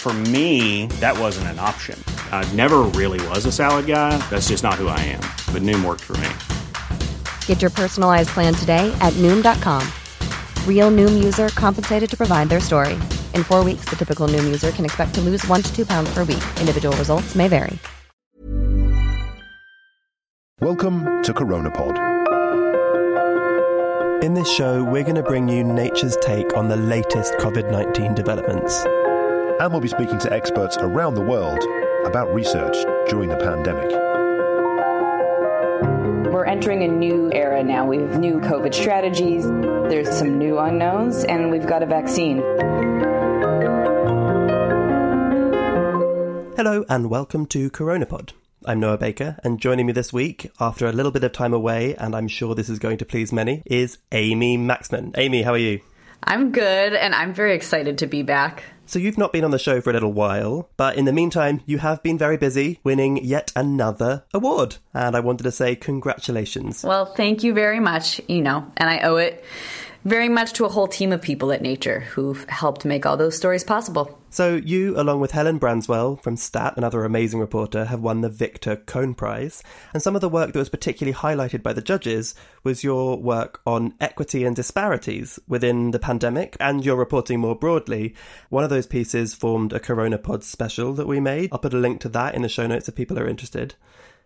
For me, that wasn't an option. I never really was a salad guy. That's just not who I am. But Noom worked for me. Get your personalized plan today at Noom.com. Real Noom user compensated to provide their story. In four weeks, the typical Noom user can expect to lose one to two pounds per week. Individual results may vary. Welcome to Coronapod. In this show, we're going to bring you nature's take on the latest COVID 19 developments. And we'll be speaking to experts around the world about research during the pandemic. We're entering a new era now. We have new COVID strategies, there's some new unknowns, and we've got a vaccine. Hello, and welcome to Coronapod. I'm Noah Baker, and joining me this week, after a little bit of time away, and I'm sure this is going to please many, is Amy Maxmen. Amy, how are you? I'm good, and I'm very excited to be back. So, you've not been on the show for a little while, but in the meantime, you have been very busy winning yet another award. And I wanted to say congratulations. Well, thank you very much, you know, and I owe it very much to a whole team of people at Nature who've helped make all those stories possible. So, you, along with Helen Branswell from STAT, another amazing reporter, have won the Victor Cohn Prize. And some of the work that was particularly highlighted by the judges was your work on equity and disparities within the pandemic and your reporting more broadly. One of those pieces formed a CoronaPod special that we made. I'll put a link to that in the show notes if people are interested.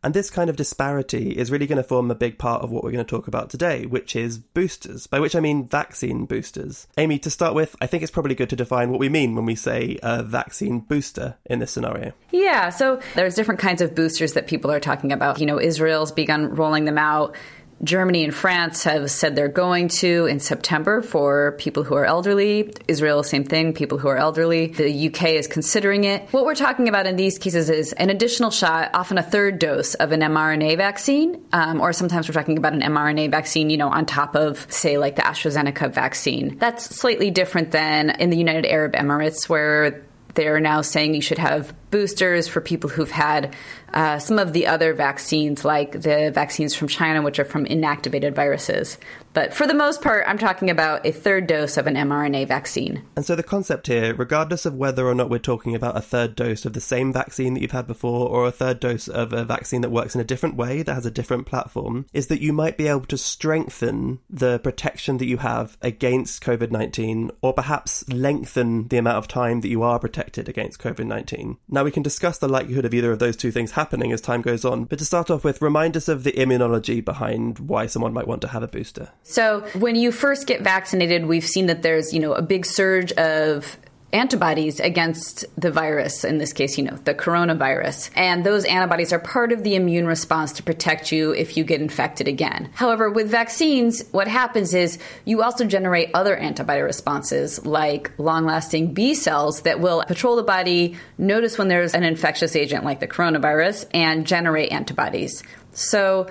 And this kind of disparity is really going to form a big part of what we're going to talk about today, which is boosters, by which I mean vaccine boosters. Amy, to start with, I think it's probably good to define what we mean when we say a vaccine booster in this scenario. Yeah, so there's different kinds of boosters that people are talking about. You know, Israel's begun rolling them out. Germany and France have said they're going to in September for people who are elderly. Israel, same thing, people who are elderly. The UK is considering it. What we're talking about in these cases is an additional shot, often a third dose of an mRNA vaccine, um, or sometimes we're talking about an mRNA vaccine, you know, on top of, say, like the AstraZeneca vaccine. That's slightly different than in the United Arab Emirates, where they're now saying you should have boosters for people who've had uh, some of the other vaccines, like the vaccines from China, which are from inactivated viruses. But for the most part, I'm talking about a third dose of an mRNA vaccine. And so the concept here, regardless of whether or not we're talking about a third dose of the same vaccine that you've had before or a third dose of a vaccine that works in a different way, that has a different platform, is that you might be able to strengthen the protection that you have against COVID 19 or perhaps lengthen the amount of time that you are protected against COVID 19. Now, we can discuss the likelihood of either of those two things happening as time goes on, but to start off with, remind us of the immunology behind why someone might want to have a booster. So when you first get vaccinated, we've seen that there's, you know, a big surge of antibodies against the virus, in this case, you know, the coronavirus. And those antibodies are part of the immune response to protect you if you get infected again. However, with vaccines, what happens is you also generate other antibody responses like long lasting B cells that will patrol the body, notice when there's an infectious agent like the coronavirus, and generate antibodies. So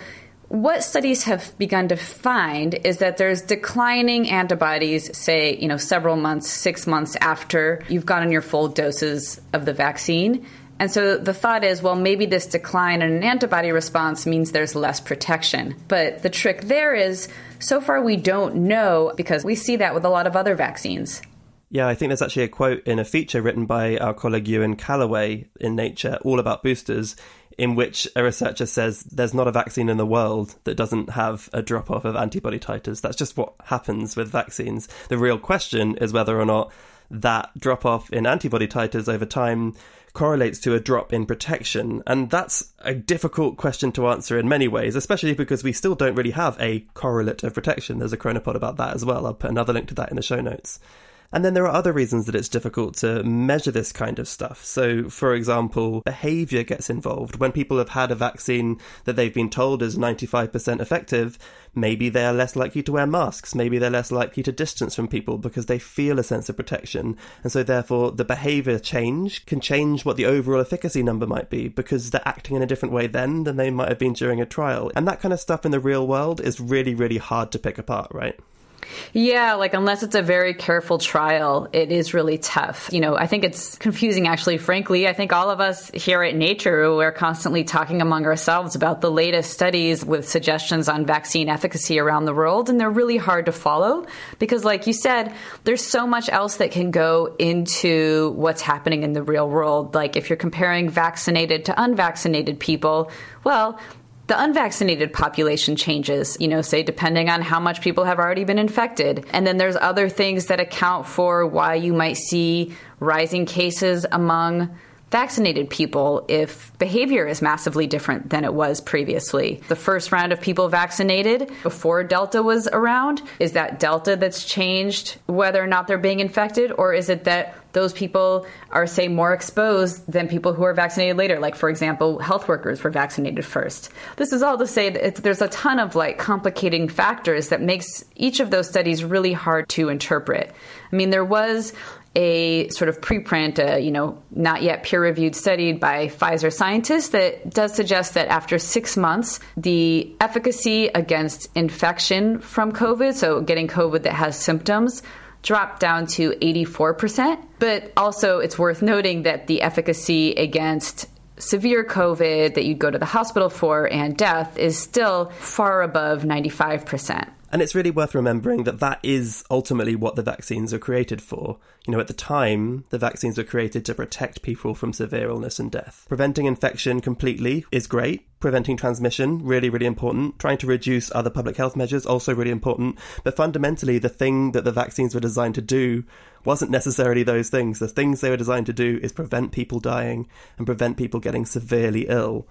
what studies have begun to find is that there's declining antibodies, say, you know, several months, six months after you've gotten your full doses of the vaccine. And so the thought is, well, maybe this decline in an antibody response means there's less protection. But the trick there is, so far we don't know because we see that with a lot of other vaccines. Yeah, I think there's actually a quote in a feature written by our colleague Ewan Callaway in Nature, all about boosters, in which a researcher says there's not a vaccine in the world that doesn't have a drop off of antibody titers. That's just what happens with vaccines. The real question is whether or not that drop off in antibody titers over time correlates to a drop in protection. And that's a difficult question to answer in many ways, especially because we still don't really have a correlate of protection. There's a Coronapod about that as well. I'll put another link to that in the show notes. And then there are other reasons that it's difficult to measure this kind of stuff. So, for example, behavior gets involved. When people have had a vaccine that they've been told is 95% effective, maybe they are less likely to wear masks. Maybe they're less likely to distance from people because they feel a sense of protection. And so, therefore, the behavior change can change what the overall efficacy number might be because they're acting in a different way then than they might have been during a trial. And that kind of stuff in the real world is really, really hard to pick apart, right? Yeah, like unless it's a very careful trial, it is really tough. You know, I think it's confusing actually, frankly. I think all of us here at Nature, we're constantly talking among ourselves about the latest studies with suggestions on vaccine efficacy around the world, and they're really hard to follow because, like you said, there's so much else that can go into what's happening in the real world. Like if you're comparing vaccinated to unvaccinated people, well, the unvaccinated population changes, you know, say depending on how much people have already been infected. And then there's other things that account for why you might see rising cases among vaccinated people if behavior is massively different than it was previously. The first round of people vaccinated before Delta was around, is that Delta that's changed whether or not they're being infected, or is it that those people are, say, more exposed than people who are vaccinated later? Like, for example, health workers were vaccinated first. This is all to say that there's a ton of like complicating factors that makes each of those studies really hard to interpret. I mean, there was a sort of preprint, uh, you know, not yet peer reviewed study by Pfizer scientists that does suggest that after six months, the efficacy against infection from COVID, so getting COVID that has symptoms, dropped down to 84%. But also, it's worth noting that the efficacy against severe COVID that you'd go to the hospital for and death is still far above 95%. And it's really worth remembering that that is ultimately what the vaccines are created for. You know, at the time, the vaccines were created to protect people from severe illness and death. Preventing infection completely is great. Preventing transmission, really, really important. Trying to reduce other public health measures, also really important. But fundamentally, the thing that the vaccines were designed to do wasn't necessarily those things. The things they were designed to do is prevent people dying and prevent people getting severely ill.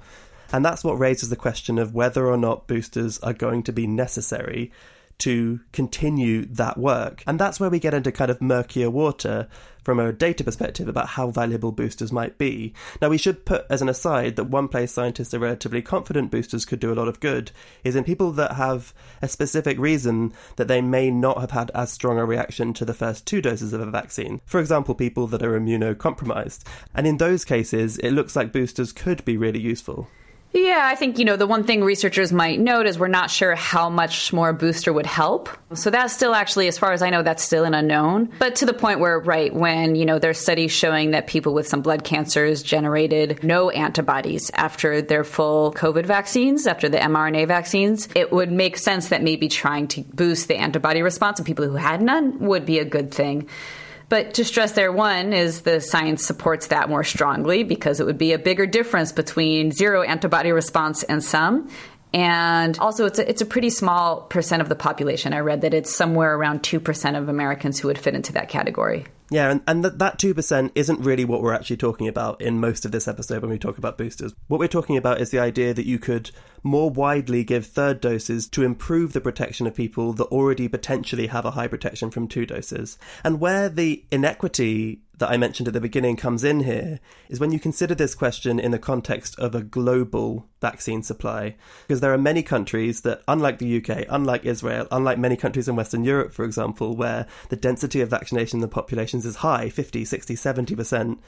And that's what raises the question of whether or not boosters are going to be necessary to continue that work. And that's where we get into kind of murkier water from a data perspective about how valuable boosters might be. Now, we should put as an aside that one place scientists are relatively confident boosters could do a lot of good is in people that have a specific reason that they may not have had as strong a reaction to the first two doses of a vaccine. For example, people that are immunocompromised. And in those cases, it looks like boosters could be really useful. Yeah, I think, you know, the one thing researchers might note is we're not sure how much more a booster would help. So that's still actually, as far as I know, that's still an unknown. But to the point where, right, when, you know, there's studies showing that people with some blood cancers generated no antibodies after their full COVID vaccines, after the mRNA vaccines, it would make sense that maybe trying to boost the antibody response in people who had none would be a good thing. But to stress there, one is the science supports that more strongly because it would be a bigger difference between zero antibody response and some. And also, it's a, it's a pretty small percent of the population. I read that it's somewhere around 2% of Americans who would fit into that category. Yeah, and, and th- that 2% isn't really what we're actually talking about in most of this episode when we talk about boosters. What we're talking about is the idea that you could more widely give third doses to improve the protection of people that already potentially have a high protection from two doses. And where the inequity that I mentioned at the beginning comes in here is when you consider this question in the context of a global vaccine supply. Because there are many countries that, unlike the UK, unlike Israel, unlike many countries in Western Europe, for example, where the density of vaccination in the populations is high 50, 60, 70%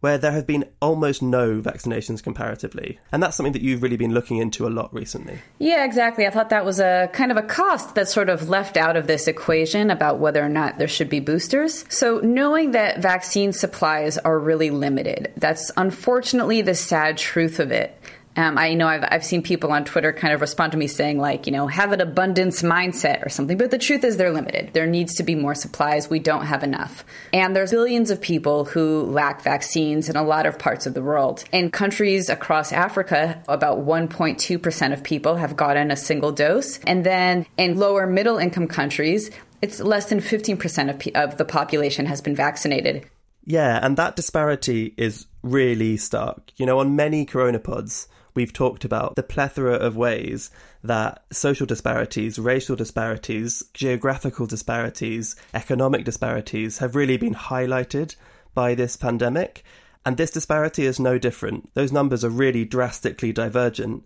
where there have been almost no vaccinations comparatively. And that's something that you've really been looking into a lot recently. Yeah, exactly. I thought that was a kind of a cost that's sort of left out of this equation about whether or not there should be boosters. So, knowing that vaccine supplies are really limited, that's unfortunately the sad truth of it. Um, I know I've, I've seen people on Twitter kind of respond to me saying, like, you know, have an abundance mindset or something. But the truth is, they're limited. There needs to be more supplies. We don't have enough. And there's billions of people who lack vaccines in a lot of parts of the world. In countries across Africa, about 1.2% of people have gotten a single dose. And then in lower middle income countries, it's less than 15% of, of the population has been vaccinated. Yeah, and that disparity is really stark. You know, on many coronapods, we've talked about the plethora of ways that social disparities, racial disparities, geographical disparities, economic disparities have really been highlighted by this pandemic. And this disparity is no different. Those numbers are really drastically divergent.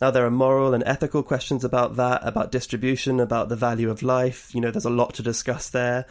Now, there are moral and ethical questions about that, about distribution, about the value of life. You know, there's a lot to discuss there.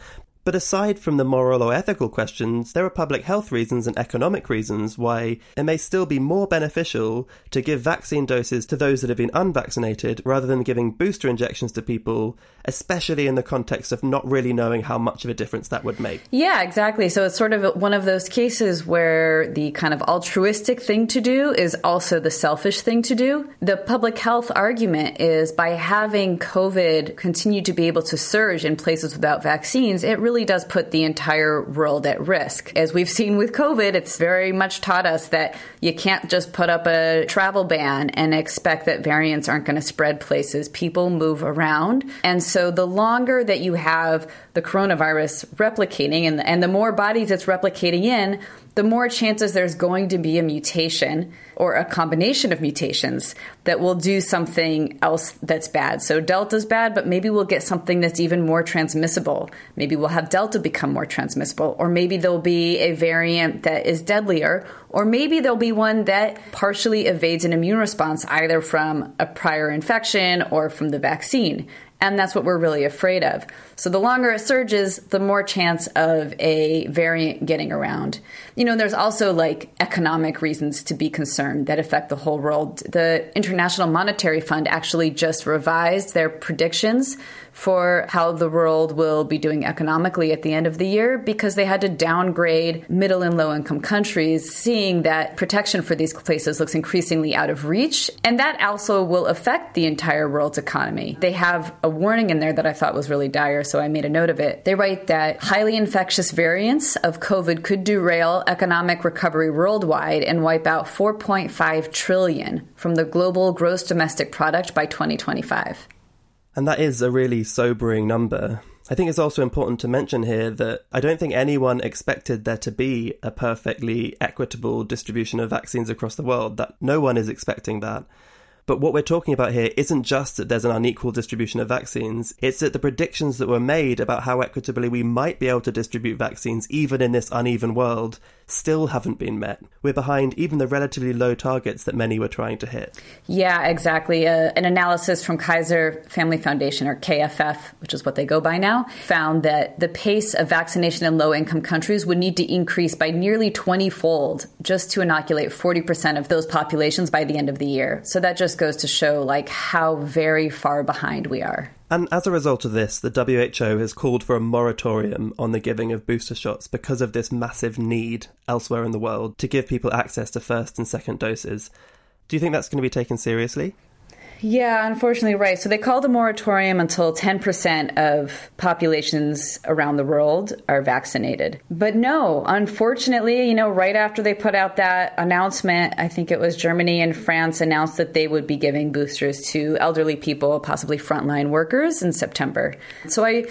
But aside from the moral or ethical questions, there are public health reasons and economic reasons why it may still be more beneficial to give vaccine doses to those that have been unvaccinated rather than giving booster injections to people, especially in the context of not really knowing how much of a difference that would make. Yeah, exactly. So it's sort of one of those cases where the kind of altruistic thing to do is also the selfish thing to do. The public health argument is by having COVID continue to be able to surge in places without vaccines, it really really does put the entire world at risk. As we've seen with COVID, it's very much taught us that you can't just put up a travel ban and expect that variants aren't going to spread places. People move around. And so the longer that you have the coronavirus replicating and, and the more bodies it's replicating in, the more chances there's going to be a mutation or a combination of mutations that will do something else that's bad. So Delta's bad, but maybe we'll get something that's even more transmissible. Maybe we'll have Delta become more transmissible, or maybe there'll be a variant that is deadlier, or maybe there'll be one that partially evades an immune response either from a prior infection or from the vaccine. And that's what we're really afraid of. So the longer it surges, the more chance of a variant getting around. You know, there's also like economic reasons to be concerned that affect the whole world. The International Monetary Fund actually just revised their predictions for how the world will be doing economically at the end of the year because they had to downgrade middle and low income countries, seeing that protection for these places looks increasingly out of reach. And that also will affect the entire world's economy. They have a warning in there that I thought was really dire, so I made a note of it. They write that highly infectious variants of COVID could derail economic recovery worldwide and wipe out 4.5 trillion from the global gross domestic product by 2025. And that is a really sobering number. I think it's also important to mention here that I don't think anyone expected there to be a perfectly equitable distribution of vaccines across the world, that no one is expecting that. But what we're talking about here isn't just that there's an unequal distribution of vaccines, it's that the predictions that were made about how equitably we might be able to distribute vaccines even in this uneven world still haven't been met. We're behind even the relatively low targets that many were trying to hit. Yeah, exactly. Uh, an analysis from Kaiser Family Foundation, or KFF, which is what they go by now, found that the pace of vaccination in low income countries would need to increase by nearly 20 fold just to inoculate 40% of those populations by the end of the year. So that just goes to show like how very far behind we are. And as a result of this, the WHO has called for a moratorium on the giving of booster shots because of this massive need elsewhere in the world to give people access to first and second doses. Do you think that's going to be taken seriously? Yeah, unfortunately, right. So they called a moratorium until 10% of populations around the world are vaccinated. But no, unfortunately, you know, right after they put out that announcement, I think it was Germany and France announced that they would be giving boosters to elderly people, possibly frontline workers in September. So I.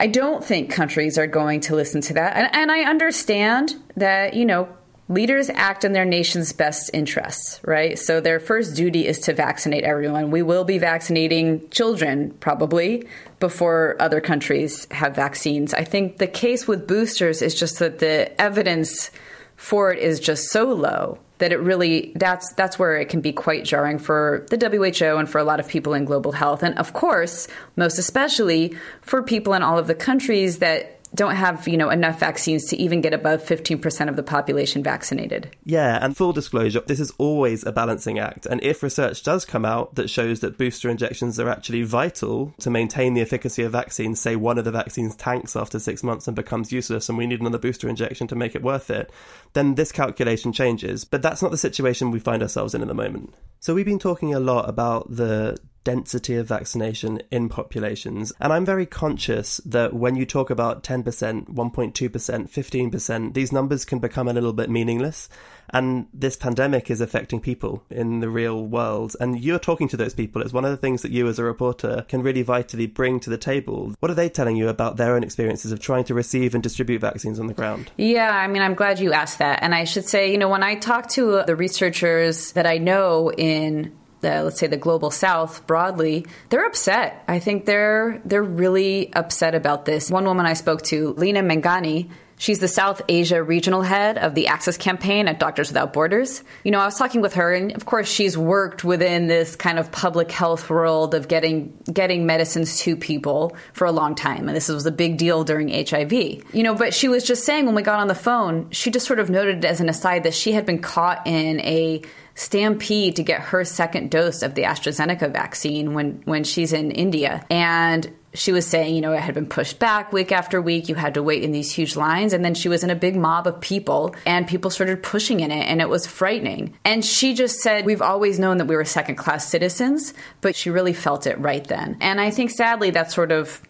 I don't think countries are going to listen to that. And, and I understand that, you know, leaders act in their nation's best interests, right? So their first duty is to vaccinate everyone. We will be vaccinating children probably before other countries have vaccines. I think the case with boosters is just that the evidence for it is just so low that it really that's that's where it can be quite jarring for the WHO and for a lot of people in global health and of course most especially for people in all of the countries that don't have you know enough vaccines to even get above 15% of the population vaccinated. Yeah, and full disclosure, this is always a balancing act. And if research does come out that shows that booster injections are actually vital to maintain the efficacy of vaccines, say one of the vaccines tanks after 6 months and becomes useless and we need another booster injection to make it worth it, then this calculation changes. But that's not the situation we find ourselves in at the moment. So we've been talking a lot about the density of vaccination in populations. And I'm very conscious that when you talk about 10%, 1.2%, 15%, these numbers can become a little bit meaningless. And this pandemic is affecting people in the real world. And you're talking to those people. It's one of the things that you, as a reporter, can really vitally bring to the table. What are they telling you about their own experiences of trying to receive and distribute vaccines on the ground? Yeah, I mean, I'm glad you asked that. And I should say, you know, when I talk to the researchers that I know in the, let's say the global south broadly they're upset i think they're they're really upset about this one woman i spoke to Leena Menghaney She's the South Asia regional head of the Access campaign at Doctors Without Borders. You know, I was talking with her, and of course, she's worked within this kind of public health world of getting getting medicines to people for a long time, and this was a big deal during HIV. You know, but she was just saying when we got on the phone, she just sort of noted as an aside that she had been caught in a stampede to get her second dose of the AstraZeneca vaccine when when she's in India, and she was saying, you know, it had been pushed back week after week. You had to wait in these huge lines. And then she was in a big mob of people, and people started pushing in it, and it was frightening. And she just said, We've always known that we were second class citizens, but she really felt it right then. And I think sadly, that's sort of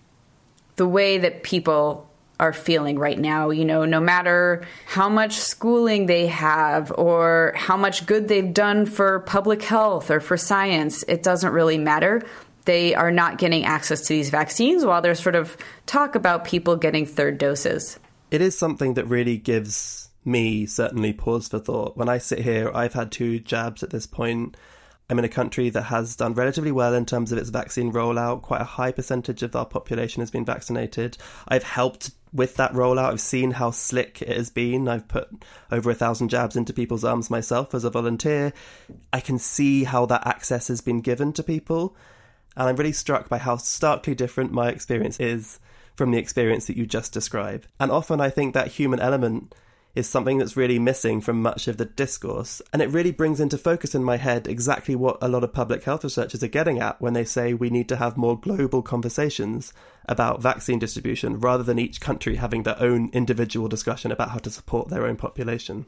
the way that people are feeling right now. You know, no matter how much schooling they have or how much good they've done for public health or for science, it doesn't really matter they are not getting access to these vaccines while there's sort of talk about people getting third doses. It is something that really gives me certainly pause for thought. When I sit here, I've had two jabs at this point. I'm in a country that has done relatively well in terms of its vaccine rollout. Quite a high percentage of our population has been vaccinated. I've helped with that rollout. I've seen how slick it has been. I've put over a thousand jabs into people's arms myself as a volunteer. I can see how that access has been given to people. And I'm really struck by how starkly different my experience is from the experience that you just described. And often I think that human element is something that's really missing from much of the discourse. And it really brings into focus in my head exactly what a lot of public health researchers are getting at when they say we need to have more global conversations about vaccine distribution rather than each country having their own individual discussion about how to support their own population.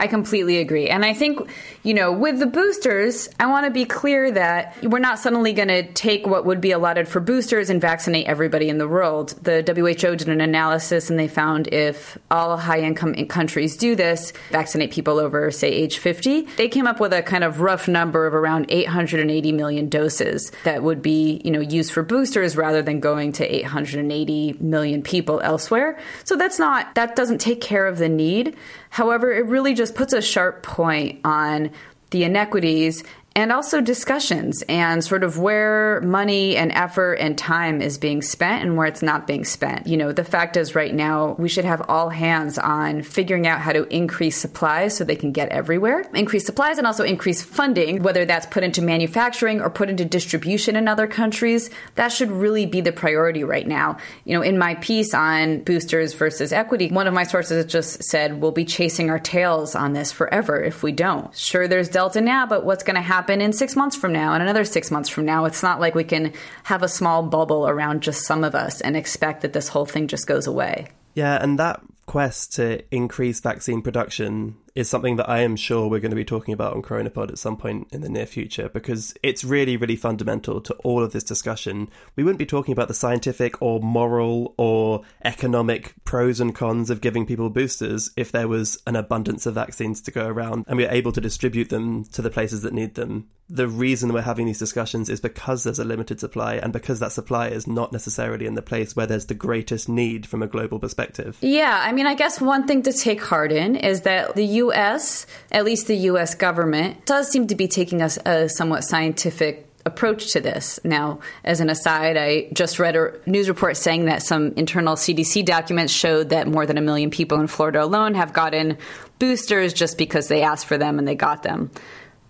I completely agree. And I think, you know, with the boosters, I want to be clear that we're not suddenly going to take what would be allotted for boosters and vaccinate everybody in the world. The WHO did an analysis and they found if all high income countries do this, vaccinate people over, say, age 50, they came up with a kind of rough number of around 880 million doses that would be, you know, used for boosters rather than going to 880 million people elsewhere. So that's not, that doesn't take care of the need. However, it really just puts a sharp point on the inequities and also discussions and sort of where money and effort and time is being spent and where it's not being spent. You know, the fact is, right now, we should have all hands on figuring out how to increase supplies so they can get everywhere, increase supplies and also increase funding, whether that's put into manufacturing or put into distribution in other countries. That should really be the priority right now. You know, in my piece on boosters versus equity, one of my sources just said we'll be chasing our tails on this forever if we don't. Sure, there's Delta now, but what's going to happen? Happen in six months from now and another six months from now. It's not like we can have a small bubble around just some of us and expect that this whole thing just goes away. Yeah, and that quest to increase vaccine production is something that I am sure we're going to be talking about on Coronapod at some point in the near future because it's really, really fundamental to all of this discussion. We wouldn't be talking about the scientific or moral or economic pros and cons of giving people boosters if there was an abundance of vaccines to go around and we are able to distribute them to the places that need them the reason we're having these discussions is because there's a limited supply and because that supply is not necessarily in the place where there's the greatest need from a global perspective. Yeah, I mean, I guess one thing to take heart in is that the US, at least the US government, does seem to be taking a, a somewhat scientific approach to this. Now, as an aside, I just read a news report saying that some internal CDC documents showed that more than a million people in Florida alone have gotten boosters just because they asked for them and they got them.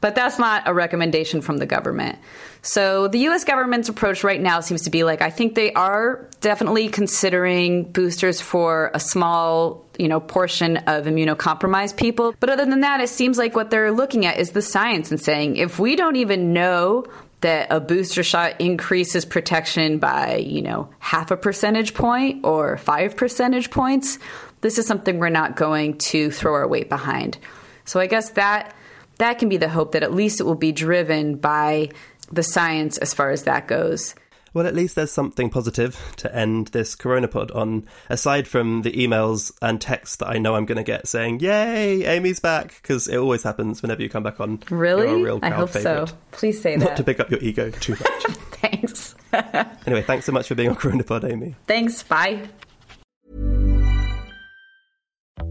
But that's not a recommendation from the government. So the US government's approach right now seems to be like I think they are definitely considering boosters for a small, you know, portion of immunocompromised people. But other than that, it seems like what they're looking at is the science and saying if we don't even know that a booster shot increases protection by, you know, half a percentage point or 5 percentage points, this is something we're not going to throw our weight behind. So I guess that that can be the hope that at least it will be driven by the science as far as that goes. Well, at least there's something positive to end this Coronapod on, aside from the emails and texts that I know I'm going to get saying, Yay, Amy's back, because it always happens whenever you come back on. Really? I hope favorite. so. Please say Not that. Not to pick up your ego too much. Thanks. anyway, thanks so much for being on Coronapod, Amy. Thanks. Bye.